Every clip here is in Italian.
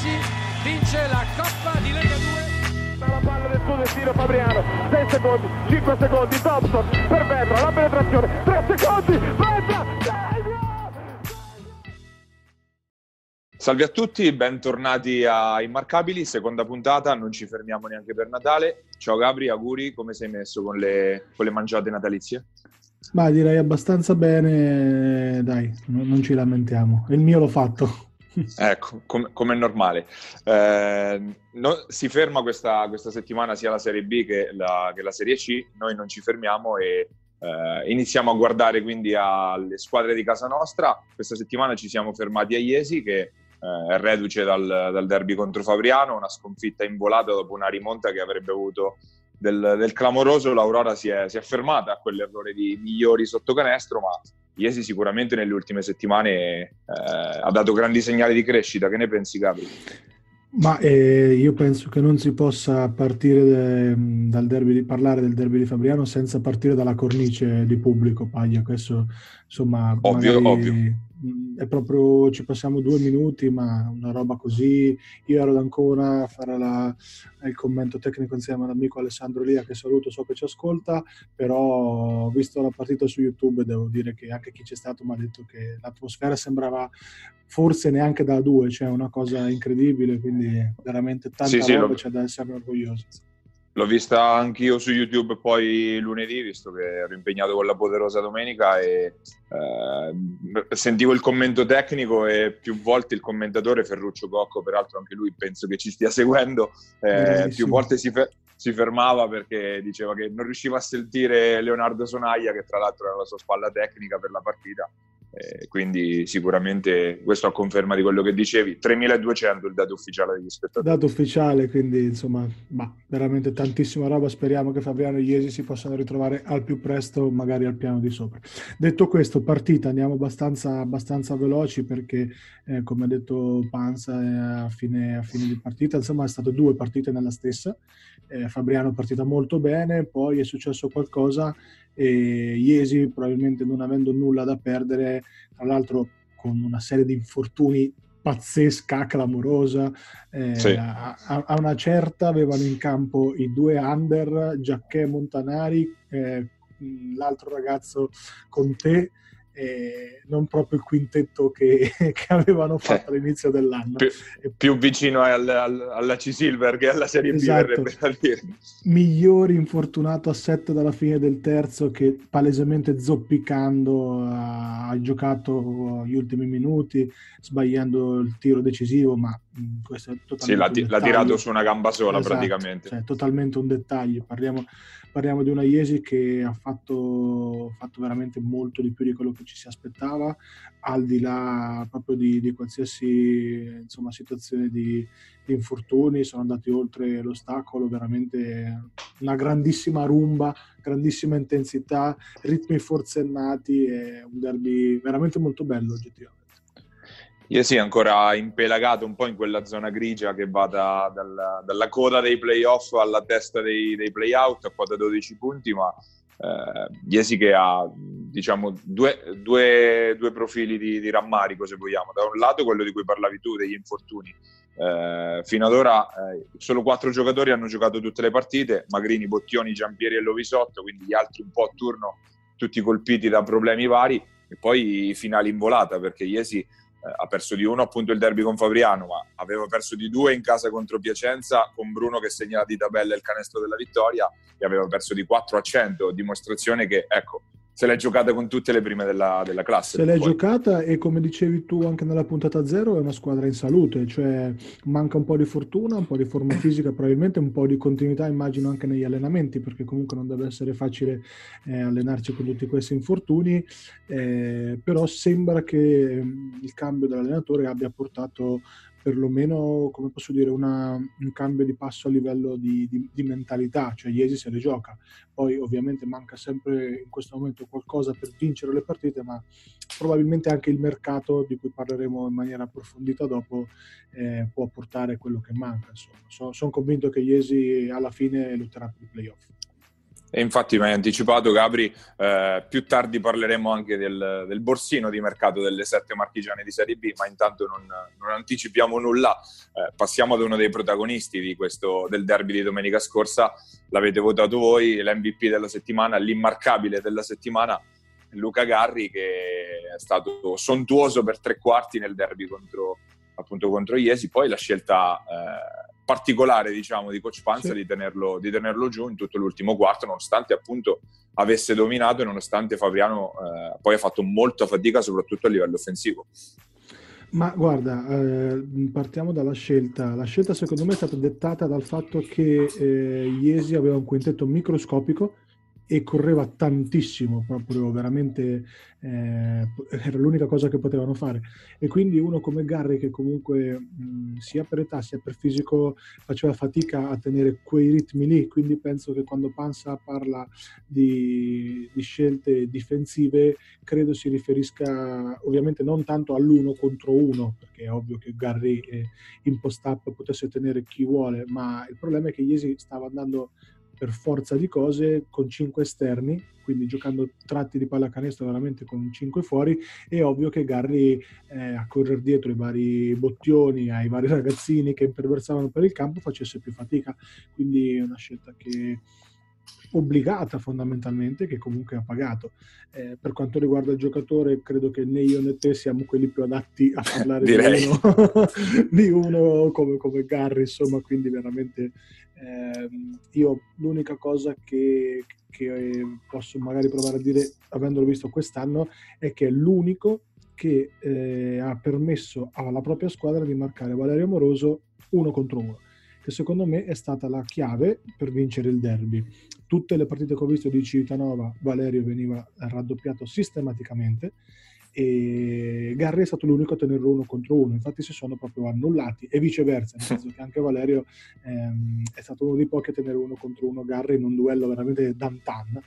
Iesi vince la Coppa di Lega 2. La palla del suo destino Fabriano, 6 secondi, 5 secondi, Thompson per Vetra, la penetrazione, 3 secondi, Vetra, Salve a tutti, bentornati a Immarcabili, seconda puntata, non ci fermiamo neanche per Natale. Ciao Gabri, auguri, come sei messo con le, con le mangiate natalizie? Ma direi abbastanza bene, dai, non ci lamentiamo. Il mio l'ho fatto. Ecco, com- come è normale. Eh, no, si ferma questa, questa, settimana sia la Serie B che la, che la, Serie C, noi non ci fermiamo e eh, iniziamo a guardare quindi alle squadre di casa nostra. Questa settimana ci siamo fermati a Iesi che eh, reduce dal, dal, derby contro Fabriano, una sconfitta in volata dopo una rimonta che avrebbe avuto del, del clamoroso. L'Aurora si è, si è, fermata a quell'errore di migliori sotto canestro, ma Iesi sicuramente nelle ultime settimane eh, ha dato grandi segnali di crescita. Che ne pensi, Gabri? Ma eh, io penso che non si possa partire de, dal derby di, parlare del derby di Fabriano senza partire dalla cornice di pubblico, Paglia. Questo insomma, ovvio, magari, ovvio è proprio ci passiamo due minuti, ma una roba così. Io ero ad Ancona a fare la, il commento tecnico insieme all'amico Alessandro Lia, che saluto, so che ci ascolta, però visto la partita su YouTube devo dire che anche chi c'è stato mi ha detto che l'atmosfera sembrava forse neanche da due, cioè una cosa incredibile, quindi veramente tanta sì, roba, sì, c'è da essere orgogliosi. L'ho vista anch'io su YouTube poi lunedì, visto che ero impegnato con la poderosa domenica e eh, sentivo il commento tecnico e più volte il commentatore Ferruccio Cocco, peraltro anche lui penso che ci stia seguendo, eh, più volte si, fe- si, fermava perché diceva che non riusciva a sentire Leonardo Sonaia, che tra l'altro era la sua spalla tecnica per la partita, eh, quindi sicuramente questo a conferma di quello che dicevi. 3200 il dato ufficiale degli spettatori. Dato ufficiale quindi insomma ma veramente tantissima roba. Speriamo che Fabriano e Iesi si possano ritrovare al più presto magari al piano di sopra. Detto questo partita andiamo abbastanza, abbastanza veloci perché eh, come ha detto Panza eh, a, fine, a fine di partita insomma è stato due partite nella stessa eh, Fabriano è partita molto bene poi è successo qualcosa e Iesi probabilmente non avendo nulla da perdere, tra l'altro con una serie di infortuni pazzesca, clamorosa. Eh, sì. a, a, una certa avevano in campo i due under, Giacché Montanari, eh, l'altro ragazzo con te eh, non proprio il quintetto che, che avevano fatto eh, all'inizio dell'anno. Più, più vicino al, al, alla C-Silver che alla Serie esatto. B, verrebbe Migliori infortunato a 7 dalla fine del terzo che palesemente zoppicando ha, ha giocato gli ultimi minuti, sbagliando il tiro decisivo, ma mm, è Sì, l'ha, l'ha tirato su una gamba sola esatto, praticamente. Cioè, totalmente un dettaglio. Parliamo parliamo di una Iesi che ha fatto, fatto, veramente molto di più di quello che ci si aspettava, al di là proprio di, di qualsiasi insomma, situazione di, di, infortuni, sono andati oltre l'ostacolo, veramente una grandissima rumba, grandissima intensità, ritmi forsennati e un derby veramente molto bello oggettivamente. Io sì, ancora impelagato un po' in quella zona grigia che va da, dalla, dalla, coda dei playoff alla testa dei, dei playout a quota 12 punti, ma eh, Iesi che ha diciamo due, due, due profili di, di, rammarico se vogliamo. Da un lato quello di cui parlavi tu, degli infortuni. Eh, fino ad ora eh, solo quattro giocatori hanno giocato tutte le partite, Magrini, Bottioni, Giampieri e Lovisotto, quindi gli altri un po' a turno, tutti colpiti da problemi vari, e poi finali in volata perché Iesi ha perso di uno appunto il derby con Fabriano, ma aveva perso di due in casa contro Piacenza con Bruno che segna di tabella il canestro della vittoria e aveva perso di 4 a 100, dimostrazione che ecco, se l'è giocata con tutte le prime della, della classe. Se l'è poi. giocata e come dicevi tu anche nella puntata zero è una squadra in salute, cioè manca un po' di fortuna, un po' di forma fisica, probabilmente un po' di continuità immagino anche negli allenamenti perché comunque non deve essere facile eh, allenarci con tutti questi infortuni, eh, però sembra che eh, il cambio dell'allenatore abbia portato perlomeno, come posso dire, una, un cambio di passo a livello di, di, di, mentalità, cioè Iesi se le gioca. Poi ovviamente manca sempre in questo momento qualcosa per vincere le partite, ma probabilmente anche il mercato, di cui parleremo in maniera approfondita dopo, eh, può portare quello che manca. Sono, sono convinto che Iesi alla fine lotterà per i playoff. E infatti mi hai anticipato Gabri, eh, più tardi parleremo anche del, del, borsino di mercato delle sette marchigiane di Serie B, ma intanto non, non anticipiamo nulla, eh, passiamo ad uno dei protagonisti di questo, del derby di domenica scorsa, l'avete votato voi, l'MVP della settimana, l'immarcabile della settimana, Luca Garri che è stato sontuoso per tre quarti nel derby contro, appunto contro Iesi, poi la scelta... Eh, particolare diciamo di Coach Panza sì. di, tenerlo, di, tenerlo, giù in tutto l'ultimo quarto nonostante appunto avesse dominato e nonostante Fabriano eh, poi ha fatto molta fatica soprattutto a livello offensivo ma guarda, eh, partiamo dalla scelta. La scelta secondo me è stata dettata dal fatto che eh, Iesi aveva un quintetto microscopico e correva tantissimo, proprio veramente eh, era l'unica cosa che potevano fare. E quindi uno come Garry, che comunque mh, sia per età sia per fisico faceva fatica a tenere quei ritmi lì, quindi penso che quando Panza parla di, di scelte difensive, credo si riferisca ovviamente non tanto all'uno contro uno, perché è ovvio che Garry eh, in post-up potesse tenere chi vuole, ma il problema è che Iesi stava andando per forza di cose con 5 esterni, quindi giocando tratti di pallacanestro veramente con 5 fuori, è ovvio che Garri eh, a correre dietro i vari bottioni, ai vari ragazzini che imperversavano per il campo facesse più fatica, quindi è una scelta che obbligata fondamentalmente che comunque ha pagato. Eh, per quanto riguarda il giocatore, credo che né io né te siamo quelli più adatti a parlare di uno, di uno come, come Garry, insomma, quindi veramente eh, io l'unica cosa che, che posso magari provare a dire, avendolo visto quest'anno, è che è l'unico che eh, ha permesso alla propria squadra di marcare Valerio Moroso uno contro uno che secondo me è stata la chiave per vincere il derby. Tutte le partite che ho visto di Civitanova, Valerio veniva raddoppiato sistematicamente e Garri è stato l'unico a tenerlo uno contro uno, infatti si sono proprio annullati e viceversa, nel senso che anche Valerio ehm, è stato uno dei pochi a tenere uno contro uno Garri in un duello veramente d'antan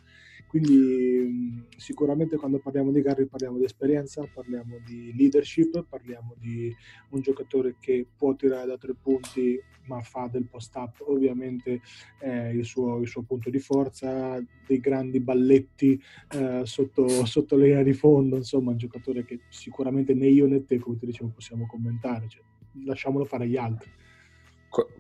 quindi sicuramente quando parliamo di Garry parliamo di esperienza, parliamo di leadership, parliamo di un giocatore che può tirare da tre punti ma fa del post-up ovviamente eh, il, suo, il, suo, punto di forza, dei grandi balletti eh, sotto, sotto, le linee di fondo, insomma un giocatore che sicuramente né io né te, come ti dicevo, possiamo commentare, cioè, lasciamolo fare agli altri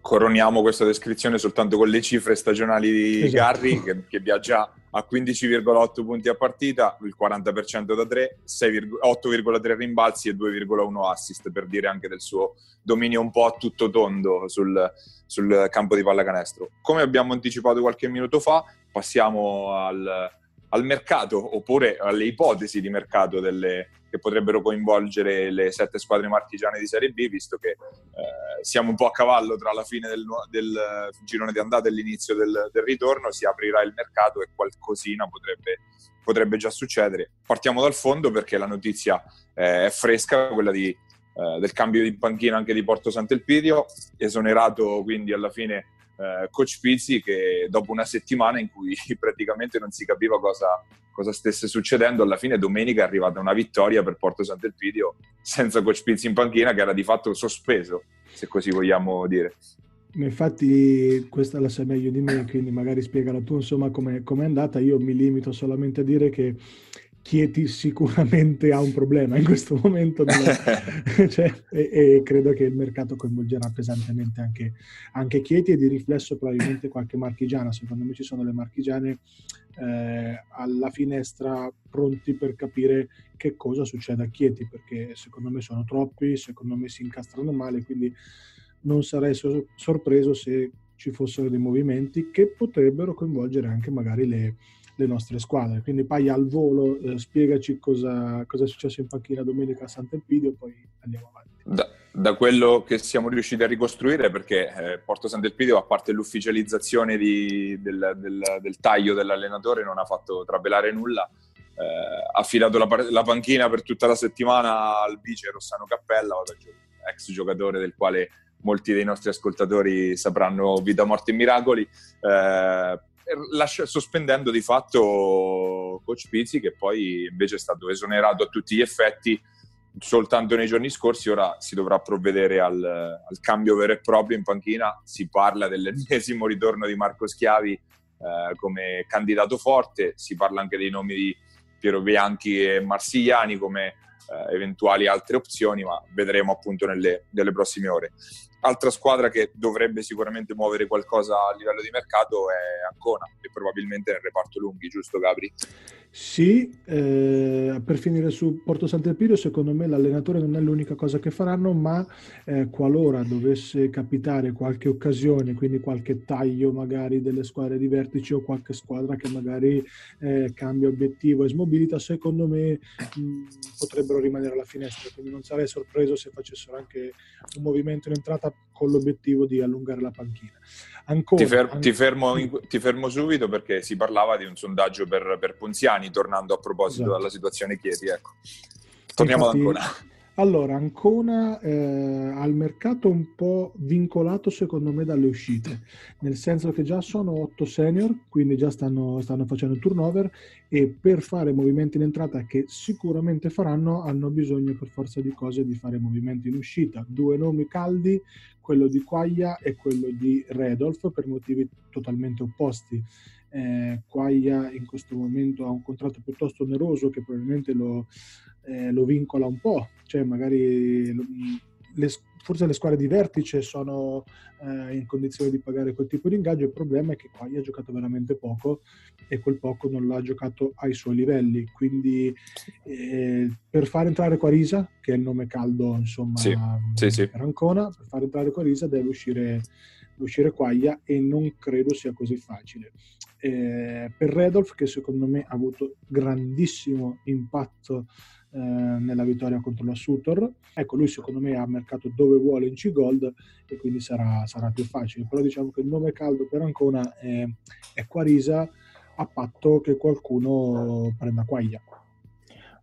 coroniamo questa descrizione soltanto con le cifre stagionali di esatto. Garry, che, che, viaggia a 15,8 punti a partita, il 40% da 3, 8,3 rimbalzi e 2,1 assist, per dire anche del suo dominio un po' a tutto tondo sul, sul campo di pallacanestro. Come abbiamo anticipato qualche minuto fa, passiamo al, al mercato, oppure alle ipotesi di mercato delle, che potrebbero coinvolgere le sette squadre marchigiane di Serie B, visto che eh, siamo un po' a cavallo tra la fine del, del girone di andata e l'inizio del, del, ritorno, si aprirà il mercato e qualcosina potrebbe, potrebbe già succedere. Partiamo dal fondo perché la notizia eh, è fresca, quella di, eh, del cambio di panchina anche di Porto Sant'Elpidio, esonerato quindi alla fine eh, Coach Pizzi che dopo una settimana in cui praticamente non si capiva cosa, cosa, stesse succedendo, alla fine domenica è arrivata una vittoria per Porto Sant'Elpidio senza Coach Pizzi in panchina che era di fatto sospeso, se così vogliamo dire. Infatti questa la sai meglio di me, quindi magari spiegala tu insomma come è andata. Io mi limito solamente a dire che Chieti sicuramente ha un problema in questo momento cioè, e, e, credo che il mercato coinvolgerà pesantemente anche, anche, Chieti e di riflesso probabilmente qualche marchigiana. Secondo me ci sono le marchigiane eh, alla finestra pronti per capire che cosa succede a Chieti perché secondo me sono troppi, secondo me si incastrano male, quindi non sarei so- sorpreso se ci fossero dei movimenti che potrebbero coinvolgere anche magari le le nostre squadre. Quindi Pai al volo, eh, spiegaci cosa, cosa, è successo in panchina domenica a Sant'Elpidio, poi andiamo avanti. Da, da, quello che siamo riusciti a ricostruire, perché eh, Porto Sant'Elpidio, a parte l'ufficializzazione di, del, del, del, taglio dell'allenatore, non ha fatto trapelare nulla. Eh, ha affidato la, la, panchina per tutta la settimana al vice Rossano Cappella, ex giocatore del quale molti dei nostri ascoltatori sapranno vita, morte e miracoli. Eh, lascia, sospendendo di fatto Coach Pizzi che poi invece è stato esonerato a tutti gli effetti soltanto nei giorni scorsi, ora si dovrà provvedere al, al cambio vero e proprio in panchina, si parla dell'ennesimo ritorno di Marco Schiavi eh, come candidato forte, si parla anche dei nomi di Piero Bianchi e Marsigliani come eh, eventuali altre opzioni, ma vedremo appunto nelle, nelle prossime ore. Altra squadra che dovrebbe sicuramente muovere qualcosa a livello di mercato è Ancona, e probabilmente nel reparto lunghi, giusto Gabri? Sì, eh, per finire su Porto Sant'Elpidio, secondo me l'allenatore non è l'unica cosa che faranno, ma eh, qualora dovesse capitare qualche occasione, quindi qualche taglio magari delle squadre di vertice o qualche squadra che magari eh, cambia obiettivo e smobilita, secondo me mh, potrebbero rimanere alla finestra, quindi non sarei sorpreso se facessero anche un movimento in entrata con l'obiettivo di allungare la panchina. Ancora, ti, fer- ti, fermo in- ti, fermo subito perché si parlava di un sondaggio per, per Ponziani, tornando a proposito esatto. della situazione Chieti. Ecco. Torniamo Infatti, ad Ancona. Allora, Ancona eh, il mercato un po' vincolato secondo me dalle uscite, nel senso che già sono otto senior, quindi già stanno, stanno facendo turnover e per fare movimenti in entrata che sicuramente faranno hanno bisogno per forza di cose di fare movimenti in uscita. Due nomi caldi, quello di Quaglia e quello di Redolf, per motivi totalmente opposti. Eh, Quaglia in questo momento ha un contratto piuttosto oneroso che probabilmente lo, eh, lo vincola un po', cioè magari le, forse le squadre di vertice sono eh, in condizione di pagare quel tipo di ingaggio, il problema è che Quaglia ha giocato veramente poco e quel poco non l'ha giocato ai suoi livelli, quindi eh, per far entrare Quarisa, che è il nome caldo insomma sì, sì, sì. per Ancona, per far entrare Quarisa deve uscire, uscire Quaglia e non credo sia così facile. Eh, per Redolf, che secondo me ha avuto grandissimo impatto eh, nella vittoria contro la Sutor. Ecco, lui secondo me ha mercato dove vuole in C-Gold e quindi sarà, sarà, più facile. Però diciamo che il nome caldo per Ancona è, è Quarisa a patto che qualcuno prenda Quaglia.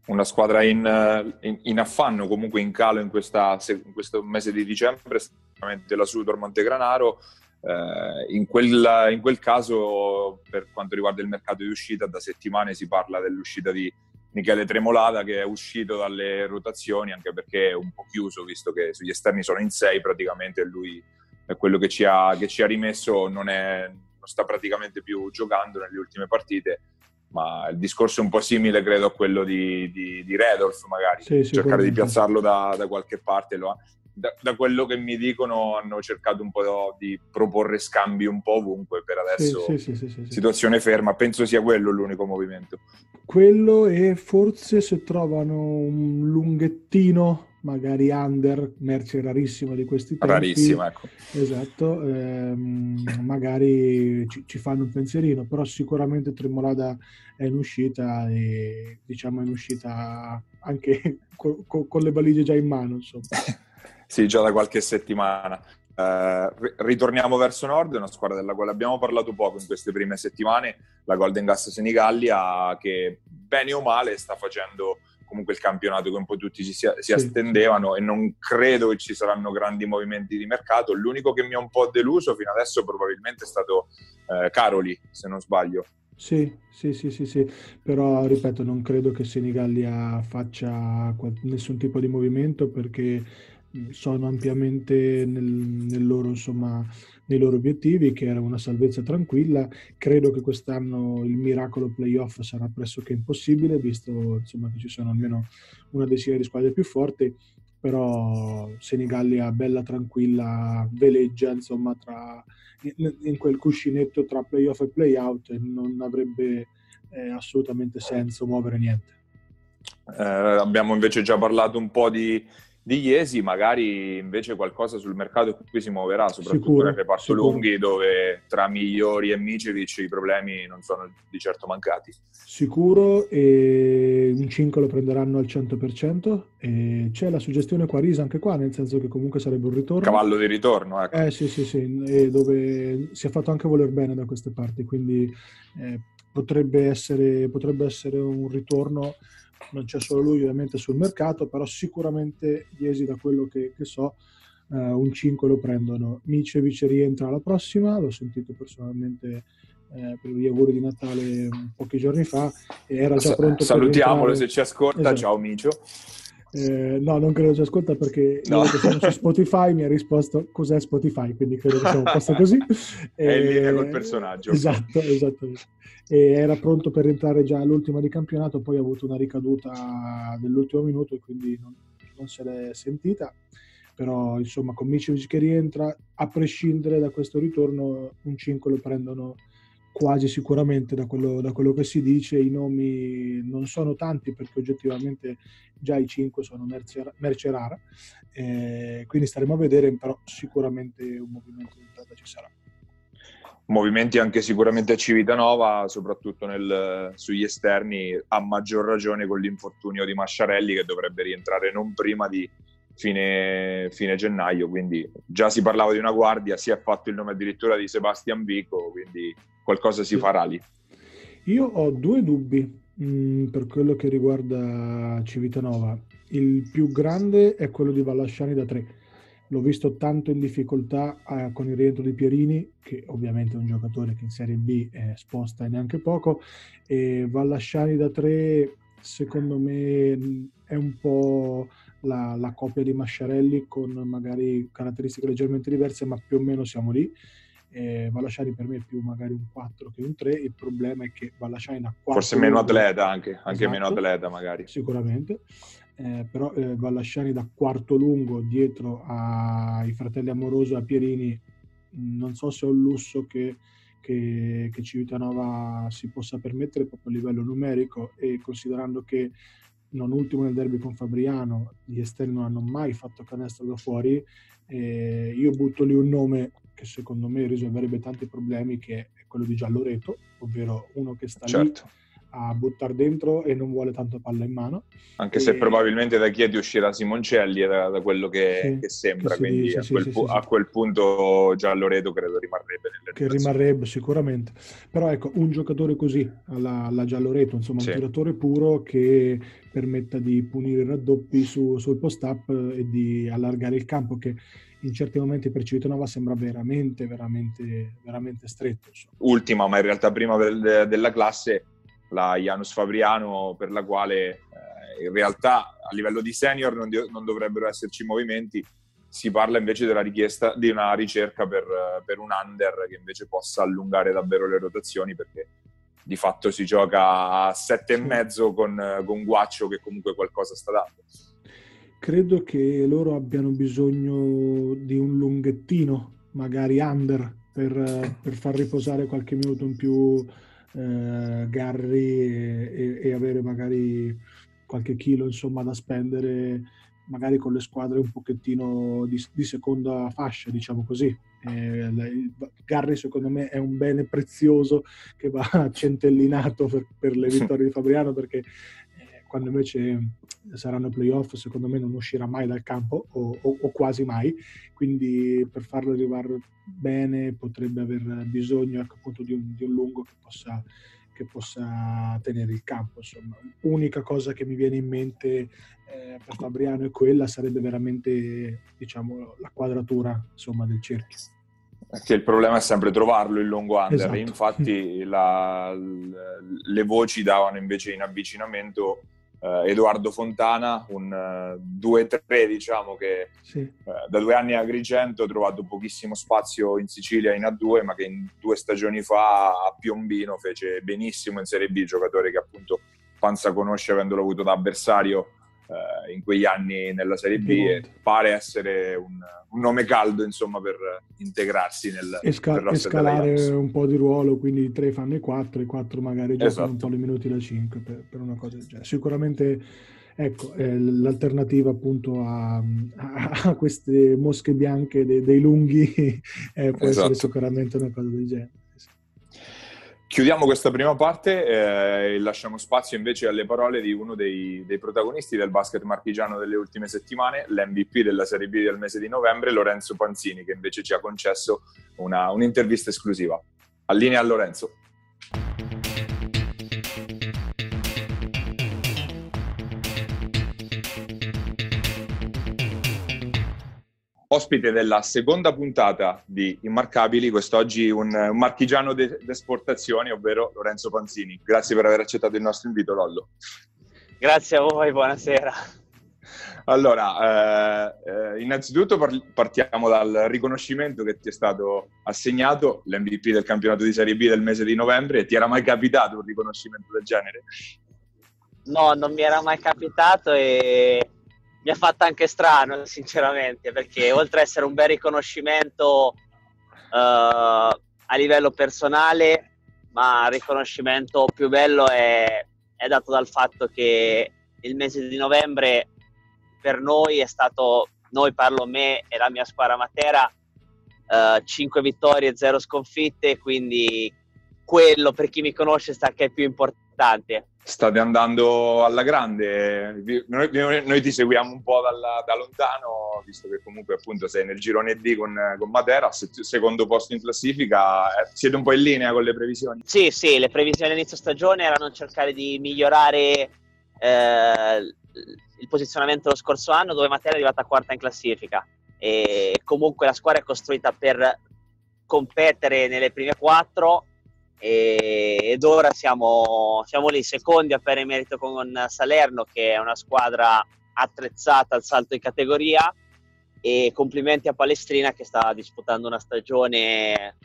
Una squadra in, in, in, affanno, comunque in calo in, questa, in questo mese di dicembre, sicuramente la Sutor Montegranaro. Eh, in, quel, in, quel, caso, per quanto riguarda il mercato di uscita, da settimane si parla dell'uscita di Michele Tremolada che è uscito dalle rotazioni anche perché è un po' chiuso visto che sugli esterni sono in sei praticamente lui è quello che ci ha, che ci ha rimesso non, è, non sta praticamente più giocando nelle ultime partite ma il discorso è un po' simile credo a quello di, di, di Redolf magari. Sì, cercare di piazzarlo da, da qualche parte lo, da, da, quello che mi dicono hanno cercato un po' di proporre scambi un po' ovunque per adesso sì, sì, sì, situazione ferma penso sia quello l'unico movimento quello e forse se trovano un lunghettino magari under, merce rarissima di questi tempi. Rarissima, ecco. Esatto, ehm, magari ci, ci, fanno un pensierino, però sicuramente Tremolada è in uscita e diciamo è in uscita anche co- co- con le valigie già in mano, insomma. sì, già da qualche settimana. Eh, ritorniamo verso nord, una squadra della quale abbiamo parlato poco in queste prime settimane, la Golden Gas Senigallia, che bene o male sta facendo comunque il campionato che un po' tutti si, si sì. attendevano e non credo che ci saranno grandi movimenti di mercato. L'unico che mi ha un po' deluso fino adesso probabilmente è stato eh, Caroli, se non sbaglio. Sì, sì, sì, sì, sì, però ripeto, non credo che Senigallia faccia nessun tipo di movimento perché sono ampiamente nel, nel loro, insomma, nei loro obiettivi, che era una salvezza tranquilla. Credo che quest'anno il miracolo playoff sarà pressoché impossibile, visto insomma, che ci sono almeno una decina di squadre più forti, però Senigallia bella tranquilla veleggia insomma, tra, in, in, quel cuscinetto tra playoff e playout e non avrebbe eh, assolutamente senso muovere niente. Eh, abbiamo invece già parlato un po' di di Iesi magari invece qualcosa sul mercato qui si muoverà, soprattutto sicuro, nel reparto sicuro. lunghi dove tra Migliori e Micevic i problemi non sono di certo mancati. Sicuro, e un 5 lo prenderanno al 100% e c'è la suggestione Quarisa anche qua, nel senso che comunque sarebbe un ritorno. Cavallo di ritorno, ecco. Eh sì, sì, sì, dove si è fatto anche voler bene da queste parti, quindi eh, potrebbe, essere, potrebbe essere un ritorno non c'è solo lui ovviamente sul mercato, però sicuramente Iesi da quello che, che so uh, un 5 lo prendono. Micevic rientra alla prossima, l'ho sentito personalmente eh, per gli auguri di Natale pochi giorni fa e era già pronto Salutiamolo se ci ascolta, esatto. ciao Micio. Eh, no, non credo ci ascolta perché no. io sono su Spotify mi ha risposto cos'è Spotify, quindi credo che siamo posto così. È in linea col personaggio. Esatto, esatto. E era pronto per entrare già all'ultima di campionato, poi ha avuto una ricaduta dell'ultimo minuto e quindi non, non se l'è sentita. Però insomma con Micevic che rientra, a prescindere da questo ritorno, un 5 lo prendono quasi sicuramente da quello, da quello, che si dice, i nomi non sono tanti perché oggettivamente già i 5 sono merce, merce rara, eh, quindi staremo a vedere, però sicuramente un movimento di entrata ci sarà. Movimenti anche sicuramente a Civitanova, soprattutto nel, sugli esterni, a maggior ragione con l'infortunio di Masciarelli che dovrebbe rientrare non prima di fine, fine gennaio, quindi già si parlava di una guardia, si è fatto il nome addirittura di Sebastian Vico, quindi qualcosa si farà lì. Io ho due dubbi mh, mm, per quello che riguarda Civitanova. Il più grande è quello di Vallasciani da 3. L'ho visto tanto in difficoltà eh, con il rientro di Pierini, che ovviamente è un giocatore che in Serie B è sposta e neanche poco, e Vallasciani da 3 secondo me è un po' la, la copia di Masciarelli con magari caratteristiche leggermente diverse, ma più o meno siamo lì. Eh, Vallasciani per me è più magari un 4 che un 3, il problema è che Vallasciani ha 4 forse meno atleta anche, anche esatto, meno atleta magari. Sicuramente. Eh, però eh, Vallasciani da quarto lungo dietro ai fratelli Amoroso e a Pierini non so se è un lusso che, che, che Civitanova si possa permettere proprio a livello numerico e considerando che non ultimo nel derby con Fabriano, gli esterni non hanno mai fatto canestro da fuori, eh, io butto lì un nome che secondo me risolverebbe tanti problemi, che è quello di Gialloreto, ovvero uno che sta certo. lì a buttare dentro e non vuole tanto palla in mano. Anche e... se probabilmente da Chieti uscirà Simoncelli, da, da quello che, sì, che sembra, che quindi dice, a, quel sì, pu- sì, a, quel punto già Loreto credo rimarrebbe Che rimarrebbe sicuramente. Però ecco, un giocatore così, alla, alla Gialloreto, insomma un tiratore puro che permetta di punire i raddoppi su, sul post-up e di allargare il campo che in certi momenti per Civitanova sembra veramente, veramente, veramente stretto. Insomma. Ultima, ma in realtà prima del, della classe, la Janus Fabriano, per la quale eh, in realtà a livello di senior non, di, non, dovrebbero esserci movimenti. Si parla invece della richiesta di una ricerca per, per un under che invece possa allungare davvero le rotazioni perché di fatto si gioca a sette e mezzo con, con Guaccio che comunque qualcosa sta dando credo che loro abbiano bisogno di un lunghettino, magari under, per, per far riposare qualche minuto in più eh, Garry e, e, avere magari qualche chilo insomma da spendere magari con le squadre un pochettino di, di seconda fascia, diciamo così. Eh, Garry secondo me è un bene prezioso che va centellinato per, per le vittorie di Fabriano perché quando invece saranno playoff secondo me non uscirà mai dal campo o, o, o, quasi mai, quindi per farlo arrivare bene potrebbe aver bisogno ecco, appunto di un, di un lungo che possa, che possa, tenere il campo. Insomma. Unica cosa che mi viene in mente eh, per Fabriano è quella, sarebbe veramente diciamo, la quadratura insomma, del cerchio. Che il problema è sempre trovarlo il lungo under. Esatto. Infatti la, le voci davano invece in avvicinamento Uh, Edoardo Fontana, un uh, eh, 2-3 diciamo che sì. uh, da due anni a Agrigento ha trovato pochissimo spazio in Sicilia in A2 ma che in due stagioni fa a Piombino fece benissimo in Serie B, giocatore che appunto Panza conosce avendolo avuto da avversario eh, in quegli anni nella Serie B e pare essere un, un, nome caldo insomma per integrarsi nel, Esca- nel scalare un po' di ruolo quindi i tre fanno i quattro i quattro magari giocano esatto. un po' le minuti da cinque per, per una cosa del genere sicuramente ecco eh, l'alternativa appunto a, a, a, queste mosche bianche dei, dei lunghi eh, può esatto. essere sicuramente una cosa del genere Chiudiamo questa prima parte eh, e lasciamo spazio invece alle parole di uno dei, dei, protagonisti del basket marchigiano delle ultime settimane, l'MVP della Serie B del mese di novembre, Lorenzo Panzini, che invece ci ha concesso una, un'intervista esclusiva. Allinea a Lorenzo. Ospite della seconda puntata di Immarcabili, quest'oggi un, un marchigiano d'esportazione, ovvero Lorenzo Panzini. Grazie per aver accettato il nostro invito, Lollo. Grazie a voi, buonasera. Allora, eh, eh, innanzitutto partiamo dal riconoscimento che ti è stato assegnato, l'MVP del campionato di Serie B del mese di novembre. Ti era mai capitato un riconoscimento del genere? No, non mi era mai capitato e mi ha fatto anche strano, sinceramente, perché oltre ad essere un bel riconoscimento uh, a livello personale, ma il riconoscimento più bello è, è dato dal fatto che il mese di novembre per noi è stato, noi parlo me e la mia squadra Matera, uh, 5 vittorie e 0 sconfitte, quindi quello per chi mi conosce sta che è più importante. State andando alla grande, noi, noi ti seguiamo un po' dalla, da lontano, visto che comunque appunto sei nel girone D con, con Matera, secondo posto in classifica, eh, siete un po' in linea con le previsioni? Sì, sì, le previsioni all'inizio stagione erano cercare di migliorare eh, il posizionamento lo scorso anno dove Matera è arrivata quarta in classifica. E comunque la squadra è costruita per competere nelle prime quattro ed ora siamo, siamo lì secondi a pari merito con Salerno che è una squadra attrezzata al salto di categoria. E complimenti a Palestrina che sta disputando una stagione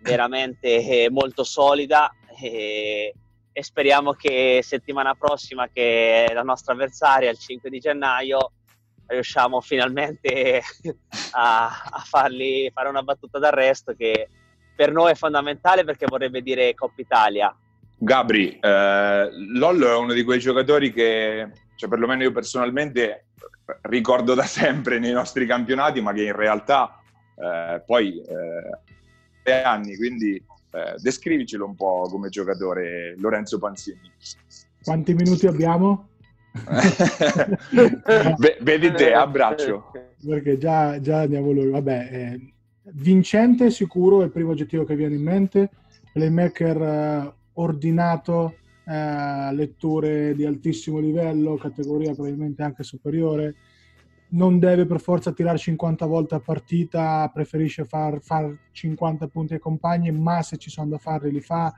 veramente molto solida. E, e speriamo che settimana prossima che la nostra avversaria il 5 di gennaio riusciamo finalmente a, a fargli fare una battuta d'arresto che per noi è fondamentale perché vorrebbe dire Coppa Italia. Gabri, eh, Lollo è uno di quei giocatori che, cioè perlomeno io personalmente, ricordo da sempre nei nostri campionati, ma che in realtà eh, poi eh, anni, quindi eh, descrivicelo un po' come giocatore Lorenzo Panzini. Quanti minuti abbiamo? vedi te, abbraccio. Perché già, già andiamo lui. Vabbè, eh, vincente sicuro è il primo oggettivo che viene in mente, playmaker eh, ordinato, eh, letture di altissimo livello, categoria probabilmente anche superiore, non deve per forza tirare 50 volte a partita, preferisce far, far 50 punti ai compagni, ma se ci sono da farli li fa,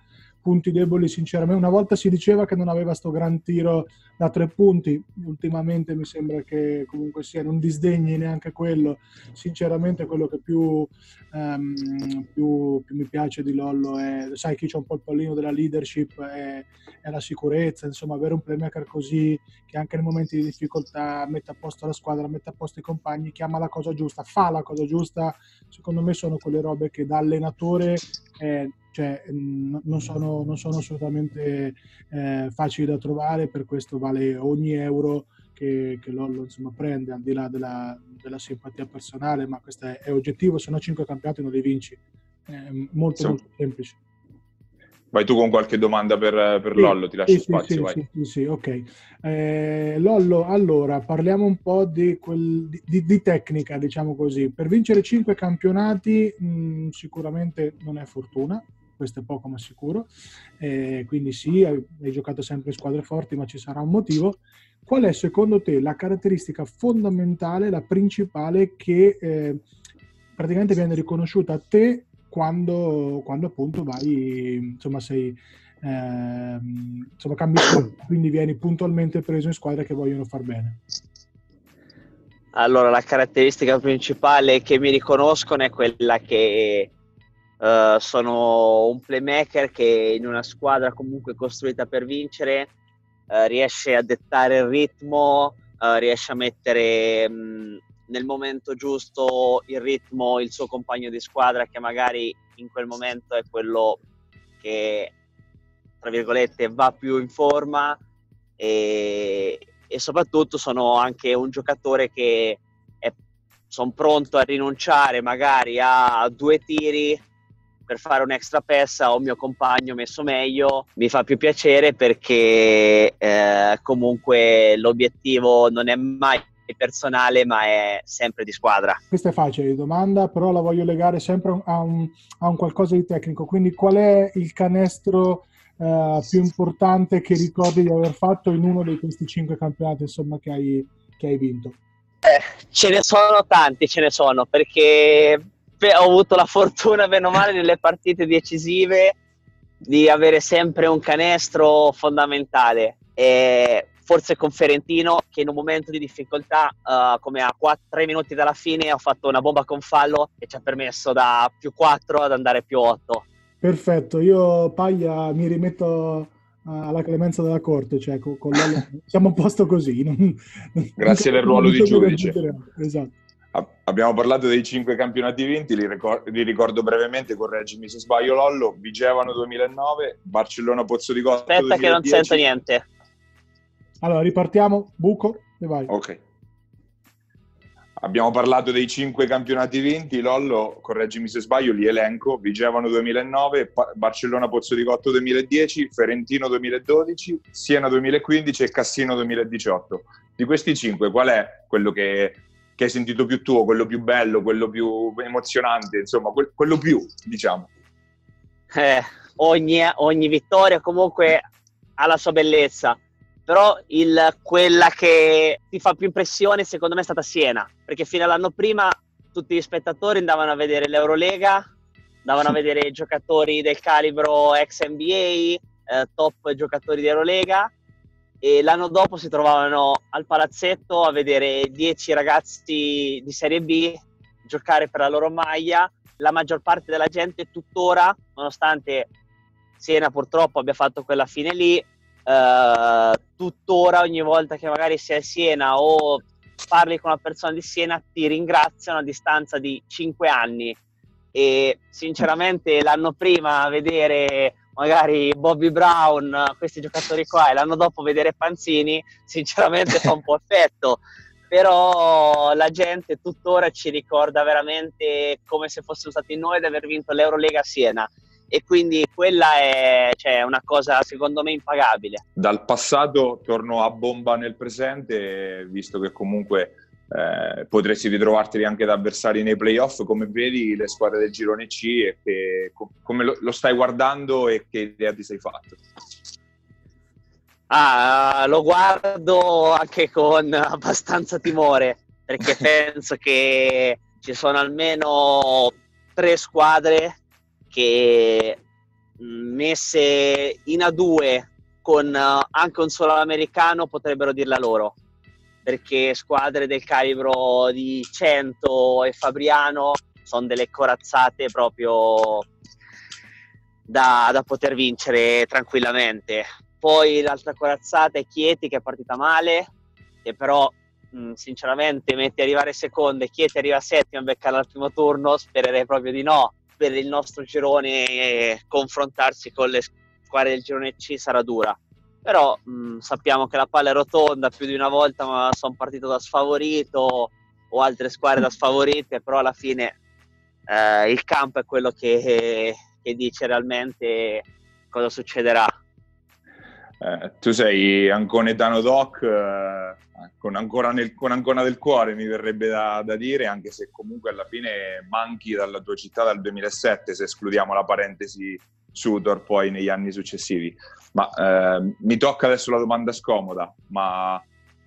punti deboli sinceramente. Una volta si diceva che non aveva sto gran tiro da tre punti, ultimamente mi sembra che comunque sia, non disdegni neanche quello. Sinceramente quello che più, um, più, più mi piace di Lollo è, sai chi c'è un po' il pallino della leadership, è, è, la sicurezza, insomma avere un playmaker così che anche nei momenti di difficoltà mette a posto la squadra, mette a posto i compagni, chiama la cosa giusta, fa la cosa giusta, secondo me sono quelle robe che da allenatore... Eh, cioè, non, sono, non sono assolutamente eh, facili da trovare, per questo vale ogni euro che, che Lollo insomma, prende, al di là della, della, simpatia personale, ma questo è, è oggettivo, se no 5 campionati non li vinci. È molto, sì. molto semplice. Vai tu con qualche domanda per, per sì, Lollo, ti lascio sì, spazio. Sì, sì, sì, ok. Eh, Lollo, allora parliamo un po' di, quel, di, di, tecnica, diciamo così. Per vincere 5 campionati mh, sicuramente non è fortuna, questo è poco ma sicuro. Eh, quindi sì, hai, hai, giocato sempre in squadre forti, ma ci sarà un motivo. Qual è secondo te la caratteristica fondamentale, la principale che eh, praticamente viene riconosciuta a te quando, quando appunto vai, insomma, sei... Eh, insomma, cambi quindi vieni puntualmente preso in squadre che vogliono far bene. Allora, la caratteristica principale che mi riconoscono è quella che Uh, sono un playmaker che in una squadra comunque costruita per vincere uh, riesce a dettare il ritmo, uh, riesce a mettere mh, nel momento giusto il ritmo il suo compagno di squadra che magari in quel momento è quello che tra virgolette va più in forma. E, e soprattutto sono anche un giocatore che sono pronto a rinunciare magari a due tiri per fare un extra pass a un mio compagno messo meglio mi fa più piacere perché eh, comunque l'obiettivo non è mai personale ma è sempre di squadra. Questa è facile domanda, però la voglio legare sempre a un, a un qualcosa di tecnico. Quindi qual è il canestro eh, più importante che ricordi di aver fatto in uno di questi cinque campionati insomma, che, hai, che hai vinto? Eh, ce ne sono tanti, ce ne sono, perché ho avuto la fortuna, meno male, nelle partite decisive di avere sempre un canestro fondamentale. E forse con Ferentino che in un momento di difficoltà, uh, come a 3 minuti dalla fine, ho fatto una bomba con fallo e ci ha permesso da più 4 ad andare più 8. Perfetto, io Paglia mi rimetto alla clemenza della corte, cioè con, con siamo a posto così. Non, Grazie del ruolo di giudice. Esatto. Abbiamo parlato dei cinque campionati vinti, li, ricor- li, ricordo brevemente, correggimi se sbaglio Lollo, Vigevano 2009, Barcellona Pozzo di Costa Aspetta 2010. che non sento niente. Allora, ripartiamo, buco e vai. Ok. Abbiamo parlato dei cinque campionati vinti, Lollo, correggimi se sbaglio, li elenco, Vigevano 2009, Barcellona Pozzo di Cotto 2010, Ferentino 2012, Siena 2015 e Cassino 2018. Di questi cinque, qual è quello che, che hai sentito più tuo, quello più bello, quello più emozionante, insomma, quel, quello più, diciamo? Eh, ogni, ogni vittoria comunque ha la sua bellezza però il, quella che ti fa più impressione secondo me è stata Siena, perché fino all'anno prima tutti gli spettatori andavano a vedere l'Eurolega, andavano a vedere giocatori del calibro ex NBA, eh, top giocatori di Eurolega e l'anno dopo si trovavano al palazzetto a vedere 10 ragazzi di Serie B giocare per la loro maglia. La maggior parte della gente tuttora, nonostante Siena purtroppo abbia fatto quella fine lì, eh, tuttora ogni volta che magari sei a Siena o parli con una persona di Siena ti ringraziano a distanza di 5 anni e sinceramente l'anno prima vedere magari Bobby Brown, questi giocatori qua e l'anno dopo vedere Panzini sinceramente fa un po' effetto però la gente tuttora ci ricorda veramente come se fossimo stati noi ad aver vinto l'Eurolega a Siena e quindi quella è cioè, una cosa secondo me impagabile. Dal passato torno a bomba nel presente, visto che comunque eh, potresti ritrovarti anche da avversari nei playoff, come vedi le squadre del girone C e che, come lo, lo stai guardando e che idea ti sei fatto? Ah, lo guardo anche con abbastanza timore perché penso che ci sono almeno tre squadre che messe in A2 con uh, anche un solo americano potrebbero dirla loro perché squadre del calibro di 100 e Fabriano sono delle corazzate proprio da, da poter vincere tranquillamente poi l'altra corazzata è Chieti che è partita male che però sinceramente metti arrivare seconda e Chieti arriva settima a beccare al primo turno spererei proprio di no per il nostro girone confrontarsi con le squadre del girone C sarà dura. Però mh, sappiamo che la palla è rotonda più di una volta, sono partito da sfavorito o altre squadre da sfavorite, però alla fine eh, il campo è quello che, che dice realmente cosa succederà. Eh, tu sei Anconetano Doc eh, con, ancora nel, con ancora del cuore, mi verrebbe da, da, dire, anche se comunque alla fine manchi dalla tua città dal 2007, se escludiamo la parentesi Sutor poi negli anni successivi. Ma eh, mi tocca adesso la domanda scomoda, ma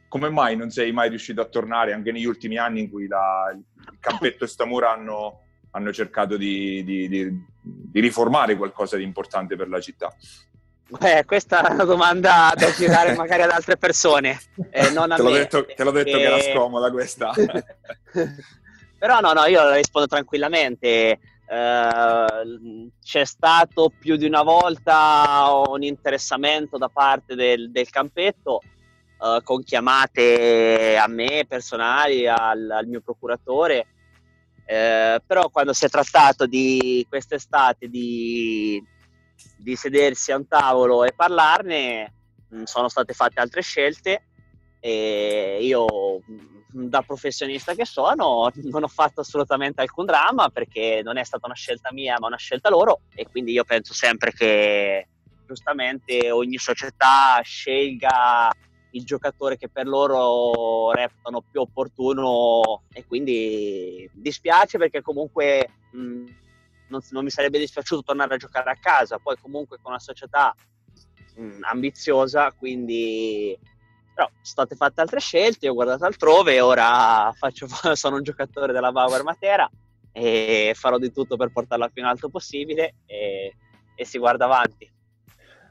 come mai non sei mai riuscito a tornare anche negli ultimi anni in cui la, il Campetto e Stamura hanno, hanno cercato di, di, di, di riformare qualcosa di importante per la città? Beh, questa è una domanda da girare magari ad altre persone, eh, non a te l'ho me. Detto, te l'ho detto che era scomoda questa. Però no, no, io la rispondo tranquillamente. Uh, c'è stato più di una volta un interessamento da parte del, del campetto uh, con chiamate a me personali, al, al mio procuratore, uh, però quando si è trattato di quest'estate di di sedersi a un tavolo e parlarne, mm, sono state fatte altre scelte e io mm, da professionista che sono non ho fatto assolutamente alcun dramma perché non è stata una scelta mia ma una scelta loro e quindi io penso sempre che giustamente ogni società scelga il giocatore che per loro reputano più opportuno e quindi dispiace perché comunque mh, non, non, mi sarebbe dispiaciuto tornare a giocare a casa, poi comunque con una società mh, ambiziosa, quindi però sono state fatte altre scelte, ho guardato altrove e ora faccio, sono un giocatore della Bauer Matera e farò di tutto per portarla più in alto possibile e, e si guarda avanti.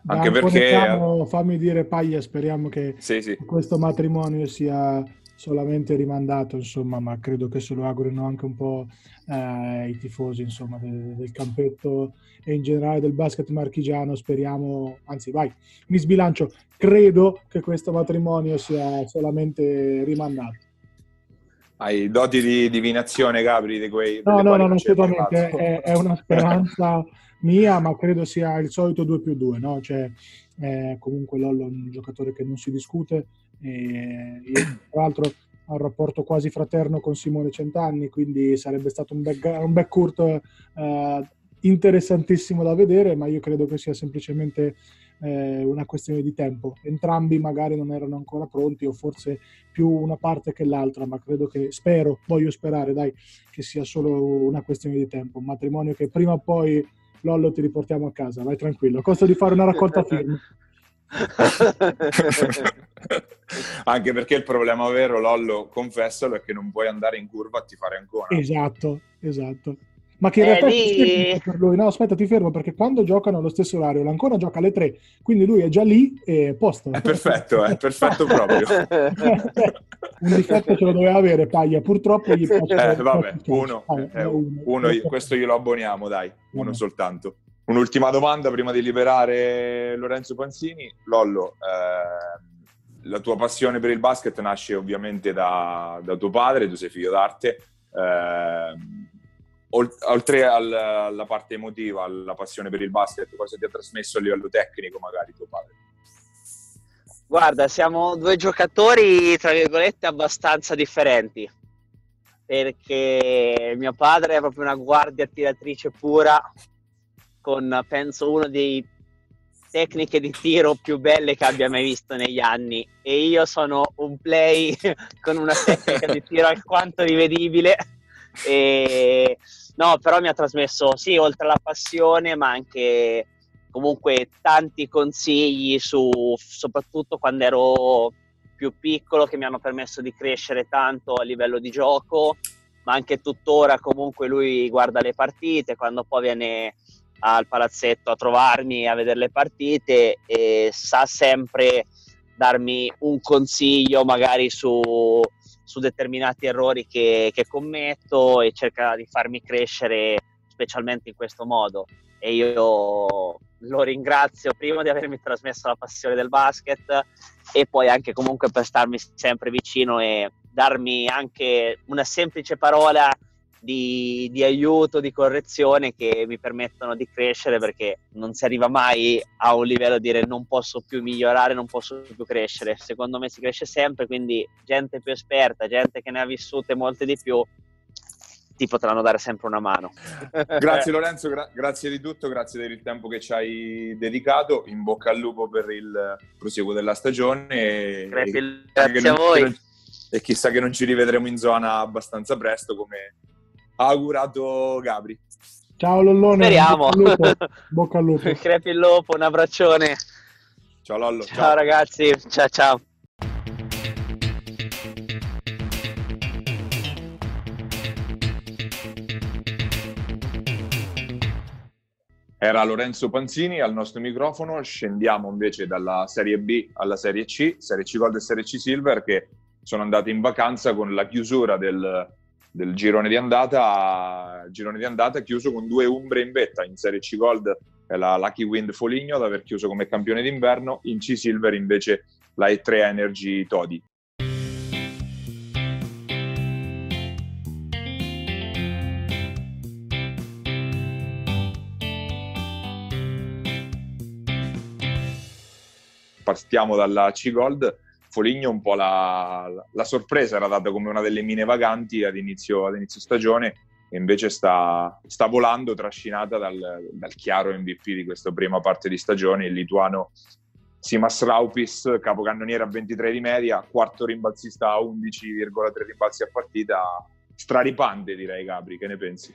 Anche perché... Fammi dire Paglia, speriamo che sì, sì. questo matrimonio sia solamente rimandato, insomma, ma credo che se lo augurino anche un po' eh, i tifosi, insomma, del, del, campetto e in generale del basket marchigiano. Speriamo, anzi, vai, mi sbilancio, credo che questo matrimonio sia solamente rimandato. Hai doti di divinazione, Gabri, di quei... No, no, no, assolutamente, è, è, una speranza mia, ma credo sia il solito 2 più 2, no? Cioè, eh, comunque Lollo è un giocatore che non si discute, e io, tra l'altro ho un rapporto quasi fraterno con Simone Centanni, quindi sarebbe stato un, back, un backcourt eh, interessantissimo da vedere, ma io credo che sia semplicemente eh, una questione di tempo. Entrambi magari non erano ancora pronti o forse più una parte che l'altra, ma credo che, spero, voglio sperare, dai, che sia solo una questione di tempo. Un matrimonio che prima o poi, Lollo, ti riportiamo a casa, vai tranquillo. Costa di fare una raccolta firme. Anche perché il problema vero, Lollo, confessalo, è che non puoi andare in curva a ti fare ancora. Esatto, esatto. Ma che in realtà lì... per lui, no, aspetta, ti fermo perché quando giocano allo stesso orario, l'Ancona gioca alle 3, quindi lui è già lì e posto. È perfetto, è perfetto proprio. un difetto ce lo doveva avere Paglia, purtroppo gli piace. Eh, vabbè, uno, ah, eh, uno, uno, questo glielo abboniamo, dai, uno, uno soltanto. Un'ultima domanda prima di liberare Lorenzo Panzini. Lollo, eh, la tua passione per il basket nasce ovviamente da, da tuo padre, tu sei figlio d'arte. Eh, oltre al, alla parte emotiva, alla passione per il basket, cosa ti ha trasmesso a livello tecnico magari tuo padre? Guarda, siamo due giocatori, tra virgolette, abbastanza differenti. Perché mio padre è proprio una guardia tiratrice pura, con penso una delle tecniche di tiro più belle che abbia mai visto negli anni. E io sono un play con una tecnica di tiro alquanto rivedibile. E no però mi ha trasmesso sì oltre alla passione ma anche comunque tanti consigli su soprattutto quando ero più piccolo che mi hanno permesso di crescere tanto a livello di gioco. Ma anche tuttora comunque lui guarda le partite quando poi viene al palazzetto a trovarmi a vedere le partite e sa sempre darmi un consiglio magari su, su determinati errori che, che, commetto e cerca di farmi crescere specialmente in questo modo. E io lo ringrazio prima di avermi trasmesso la passione del basket e poi anche comunque per starmi sempre vicino e darmi anche una semplice parola di, di, aiuto, di correzione che mi permettono di crescere perché non si arriva mai a un livello di dire non posso più migliorare, non posso più crescere. Secondo me si cresce sempre, quindi gente più esperta, gente che ne ha vissute molte di più, ti potranno dare sempre una mano. Grazie Lorenzo, gra- grazie di tutto, grazie per il tempo che ci hai dedicato, in bocca al lupo per il proseguo della stagione. Grazie, e, grazie a voi. e chissà che non ci rivedremo in zona abbastanza presto come ha augurato Gabri. Ciao Lollone. Speriamo. Bocca al lupo. Bocca al lupo. Crepi il lupo, un abbraccione. Ciao Lollo. Ciao, ciao. ragazzi, ciao ciao. Era Lorenzo Panzini al nostro microfono, scendiamo invece dalla Serie B alla Serie C, Serie C Gold e Serie C Silver che sono andate in vacanza con la chiusura del, del girone di andata, girone di andata chiuso con due umbre in vetta, in Serie C Gold è la Lucky Wind Foligno ad aver chiuso come campione d'inverno, in C Silver invece la E3 Energy Todi. Partiamo dalla C Gold Foligno un po' la, la, sorpresa era data come una delle mine vaganti ad inizio, ad inizio stagione e invece sta, sta volando trascinata dal, dal, chiaro MVP di questa prima parte di stagione, il lituano Simas Raupis, capocannoniere a 23 di media, quarto rimbalzista a 11,3 rimbalzi a partita, straripante direi Gabri, che ne pensi?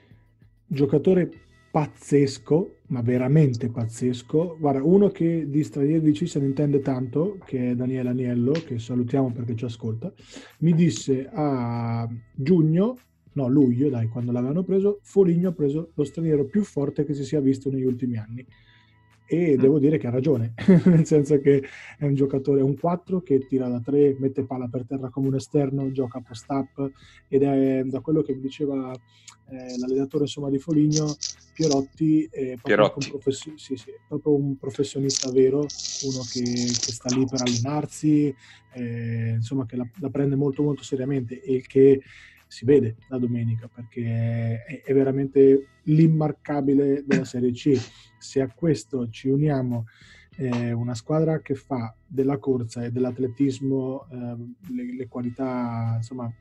Giocatore pazzesco, ma veramente pazzesco. Guarda, uno che di stranieri di C se ne intende tanto, che è Daniele Aniello, che salutiamo perché ci ascolta, mi disse a giugno, no luglio, dai, quando l'avevano preso, Foligno ha preso lo straniero più forte che si sia visto negli ultimi anni. E mm. devo dire che ha ragione, nel senso che è un giocatore, un 4 che tira da 3, mette palla per terra come un esterno, gioca post-up ed è da quello che mi diceva eh, l'allenatore insomma, di Foligno, Pierotti è Pierotti. Un, professi- sì, sì, proprio un professionista vero, uno che, che sta lì per allenarsi, eh, insomma che la, la, prende molto molto seriamente e che si vede la domenica perché è, è veramente l'immarcabile della Serie C. Se a questo ci uniamo eh, una squadra che fa della corsa e dell'atletismo eh, le, le, qualità insomma,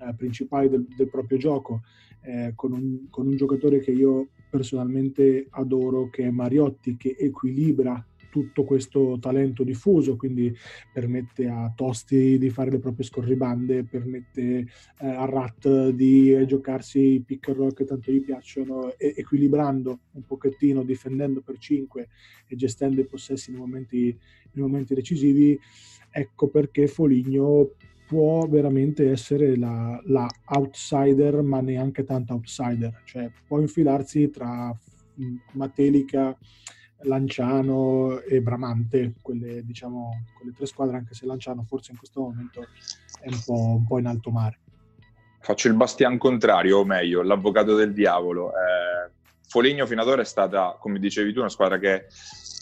eh, principali del, del, proprio gioco, eh, con un, con, un, giocatore che io personalmente adoro, che è Mariotti, che equilibra tutto questo talento diffuso, quindi permette a Tosti di fare le proprie scorribande, permette eh, a Rat di giocarsi i pick and roll che tanto gli piacciono, e, equilibrando un pochettino, difendendo per 5 e gestendo i possessi nei momenti, nei momenti decisivi. Ecco perché Foligno può veramente essere la, la, outsider, ma neanche tanto outsider, cioè può infilarsi tra mm, Matelica Lanciano e Bramante, quelle, diciamo, quelle tre squadre, anche se Lanciano forse in questo momento è un po', un po in alto mare. Faccio il bastian contrario, o meglio, l'avvocato del diavolo. Eh, Foligno fino ad ora è stata, come dicevi tu, una squadra che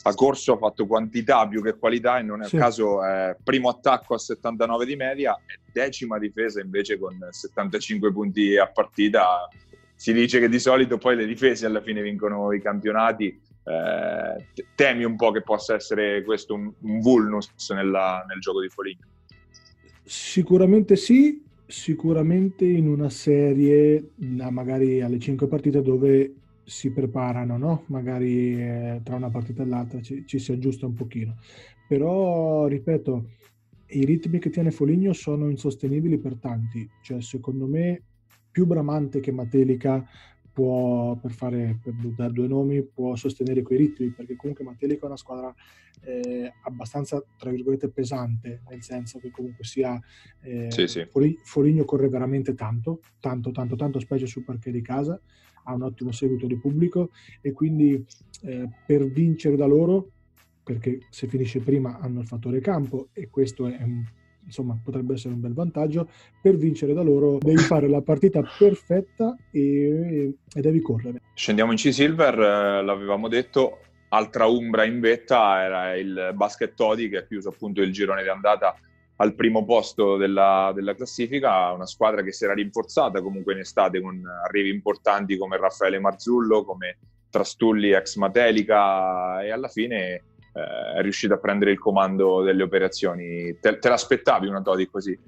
ha corso, ha fatto quantità più che qualità e non è sì. a caso eh, primo attacco a 79 di media e decima difesa invece con 75 punti a partita. Si dice che di solito poi le difese alla fine vincono i campionati eh, temi un po' che possa essere questo un, un vulnus nella, nel gioco di Foligno? Sicuramente sì, sicuramente in una serie, magari alle cinque partite dove si preparano, no? magari eh, tra una partita e l'altra ci, ci, si aggiusta un pochino. Però, ripeto, i ritmi che tiene Foligno sono insostenibili per tanti. Cioè, secondo me, più Bramante che Matelica può, per fare per dare due nomi, può sostenere quei ritmi, perché comunque Matelica è una squadra eh, abbastanza, tra virgolette, pesante, nel senso che comunque sia eh, sì, sì. Foligno corre veramente tanto, tanto, tanto, tanto, specie sul parquet di casa, ha un ottimo seguito di pubblico e quindi eh, per vincere da loro, perché se finisce prima hanno il fattore campo e questo è un insomma potrebbe essere un bel vantaggio, per vincere da loro devi fare la partita perfetta e, e devi correre. Scendiamo in C-Silver, eh, l'avevamo detto, altra umbra in vetta era il Basket Todi che ha chiuso appunto il girone di andata al primo posto della, della, classifica, una squadra che si era rinforzata comunque in estate con arrivi importanti come Raffaele Marzullo, come Trastulli ex Matelica e alla fine eh, è riuscito a prendere il comando delle operazioni. Te, te l'aspettavi una Todi così?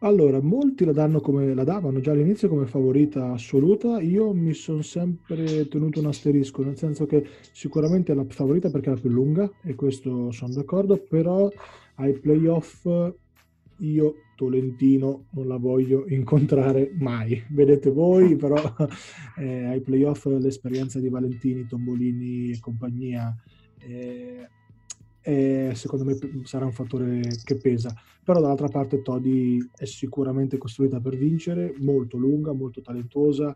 Allora, molti la, danno come, la davano già all'inizio come favorita assoluta, io mi sono sempre tenuto un asterisco, nel senso che sicuramente è la favorita perché è la più lunga, e questo sono d'accordo, però ai playoff io Tolentino non la voglio incontrare mai. Vedete voi, però eh, ai playoff l'esperienza di Valentini, Tombolini e compagnia eh, e secondo me sarà un fattore che pesa. Però dall'altra parte Todi è sicuramente costruita per vincere, molto lunga, molto talentuosa.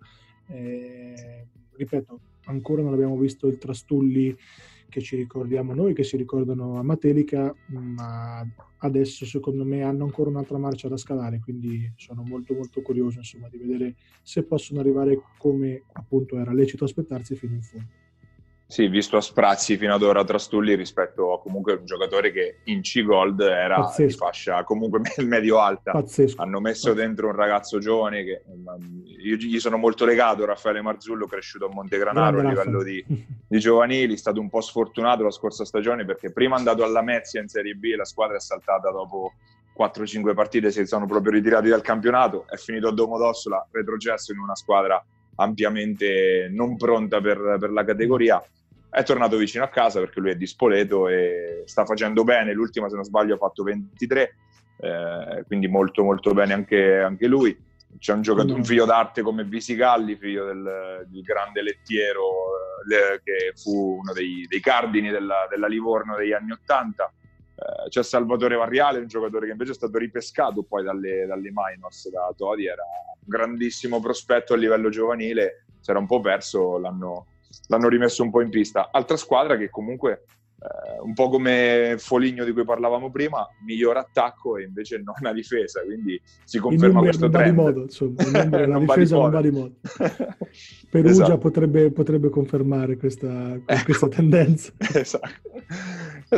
Eh, ripeto, ancora non abbiamo visto il Trastulli che ci ricordiamo noi, che si ricordano a Matelica, ma adesso secondo me hanno ancora un'altra marcia da scalare, quindi sono molto molto curioso insomma, di vedere se possono arrivare come appunto era lecito aspettarsi fino in fondo. Sì, visto a sprazzi fino ad ora Trastulli rispetto a comunque un giocatore che in C-Gold era Pazzesco. di fascia comunque medio-alta. Pazzesco. Hanno messo dentro un ragazzo giovane che io gli sono molto legato, Raffaele Marzullo, cresciuto a Montegranaro a livello di, di, giovanili, è stato un po' sfortunato la scorsa stagione perché prima è andato alla Mezia in Serie B, la squadra è saltata dopo 4-5 partite, si sono proprio ritirati dal campionato, è finito a Domodossola, retrocesso in una squadra ampiamente non pronta per, per la categoria è tornato vicino a casa perché lui è di Spoleto e sta facendo bene, l'ultima se non sbaglio ha fatto 23, eh, quindi molto molto bene anche, anche lui. C'è un, giocatore, un figlio d'arte come Visicalli, figlio del, del grande lettiero eh, che fu uno dei, dei cardini della, della, Livorno degli anni Ottanta. Eh, c'è Salvatore Varriale, un giocatore che invece è stato ripescato poi dalle, dalle minors da Todi, era un grandissimo prospetto a livello giovanile, si era un po' perso, l'hanno, l'hanno rimesso un po' in pista. Altra squadra che comunque eh, un po' come Foligno di cui parlavamo prima, miglior attacco e invece non a difesa, quindi si conferma questo non trend. Va di modo, insomma, la difesa non va di modo. Perugia esatto. potrebbe, potrebbe, confermare questa, questa tendenza. esatto.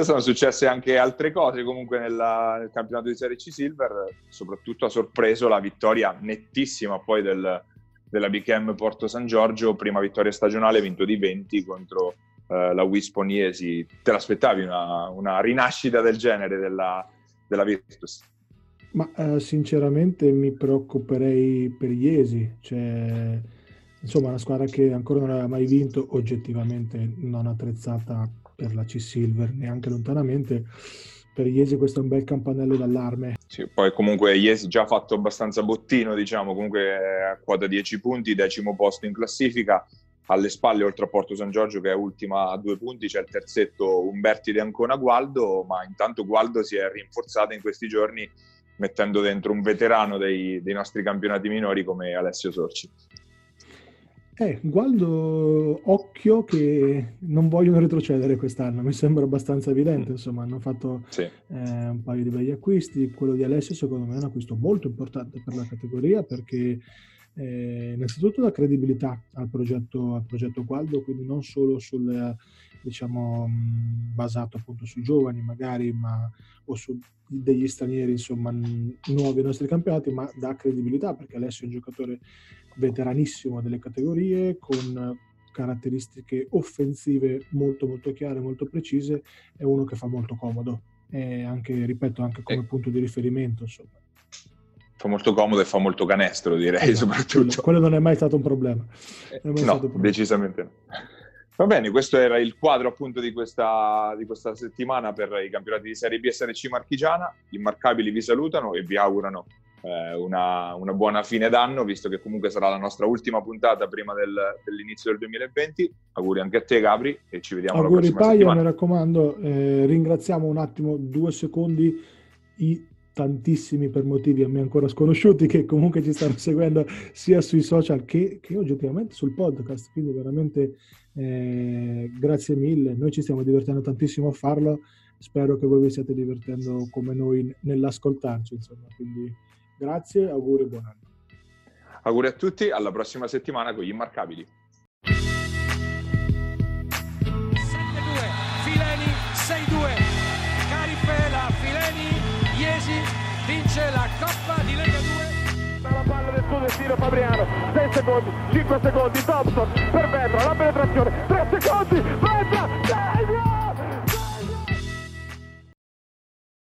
Sono successe anche altre cose comunque nella, nel campionato di Serie C Silver, soprattutto ha sorpreso la vittoria nettissima poi del, della BKM Porto San Giorgio, prima vittoria stagionale vinto di 20 contro eh, la Wisp Iesi. Te l'aspettavi una, una, rinascita del genere della, della Virtus? Ma eh, sinceramente mi preoccuperei per Iesi, cioè, insomma una squadra che ancora non aveva mai vinto, oggettivamente non attrezzata per la C-Silver neanche lontanamente. Per Iesi questo è un bel campanello d'allarme. Sì, poi comunque Iesi già fatto abbastanza bottino, diciamo, comunque a quota 10 punti, decimo posto in classifica, alle spalle, oltre a Porto San Giorgio che è ultima a due punti, c'è il terzetto Umberti De Ancona Gualdo, ma intanto Gualdo si è rinforzato in questi giorni mettendo dentro un veterano dei, dei nostri campionati minori come Alessio Sorci. Eh, Gualdo, occhio che non vogliono retrocedere quest'anno, mi sembra abbastanza evidente, mm. insomma hanno fatto sì. eh, un paio di begli acquisti, quello di Alessio secondo me è un acquisto molto importante per la categoria perché eh, innanzitutto la credibilità al progetto, al progetto Gualdo, quindi non solo sul, diciamo, basato appunto sui giovani magari, ma, o su degli stranieri insomma nuovi ai nostri campionati, ma dà credibilità perché Alessio è un giocatore veteranissimo delle categorie con caratteristiche offensive molto molto chiare, molto precise, è uno che fa molto comodo e anche, ripeto, anche come eh. punto di riferimento insomma fa molto comodo e fa molto canestro, direi, esatto, soprattutto. Quello non è mai stato un problema. no, problema. decisamente no. Va bene, questo era il quadro appunto di questa, di questa, settimana per i campionati di Serie B e Serie C marchigiana. Gli immarcabili vi salutano e vi augurano eh, una, una, buona fine d'anno, visto che comunque sarà la nostra ultima puntata prima del, dell'inizio del 2020. Auguri anche a te Gabri e ci vediamo Auguri la prossima Paia, settimana. mi raccomando, eh, ringraziamo un attimo, due secondi, i tantissimi per motivi a me ancora sconosciuti che comunque ci stanno seguendo sia sui social che, che oggettivamente sul podcast, quindi veramente eh, grazie mille, noi ci stiamo divertendo tantissimo a farlo, spero che voi vi stiate divertendo come noi nell'ascoltarci, insomma, quindi grazie, auguri e buon anno. Auguri a tutti, alla prossima settimana con gli immarcabili. Suo destino Fabriano, 6 secondi, 5 secondi, Thompson per Vetra, la penetrazione, 3 secondi, va!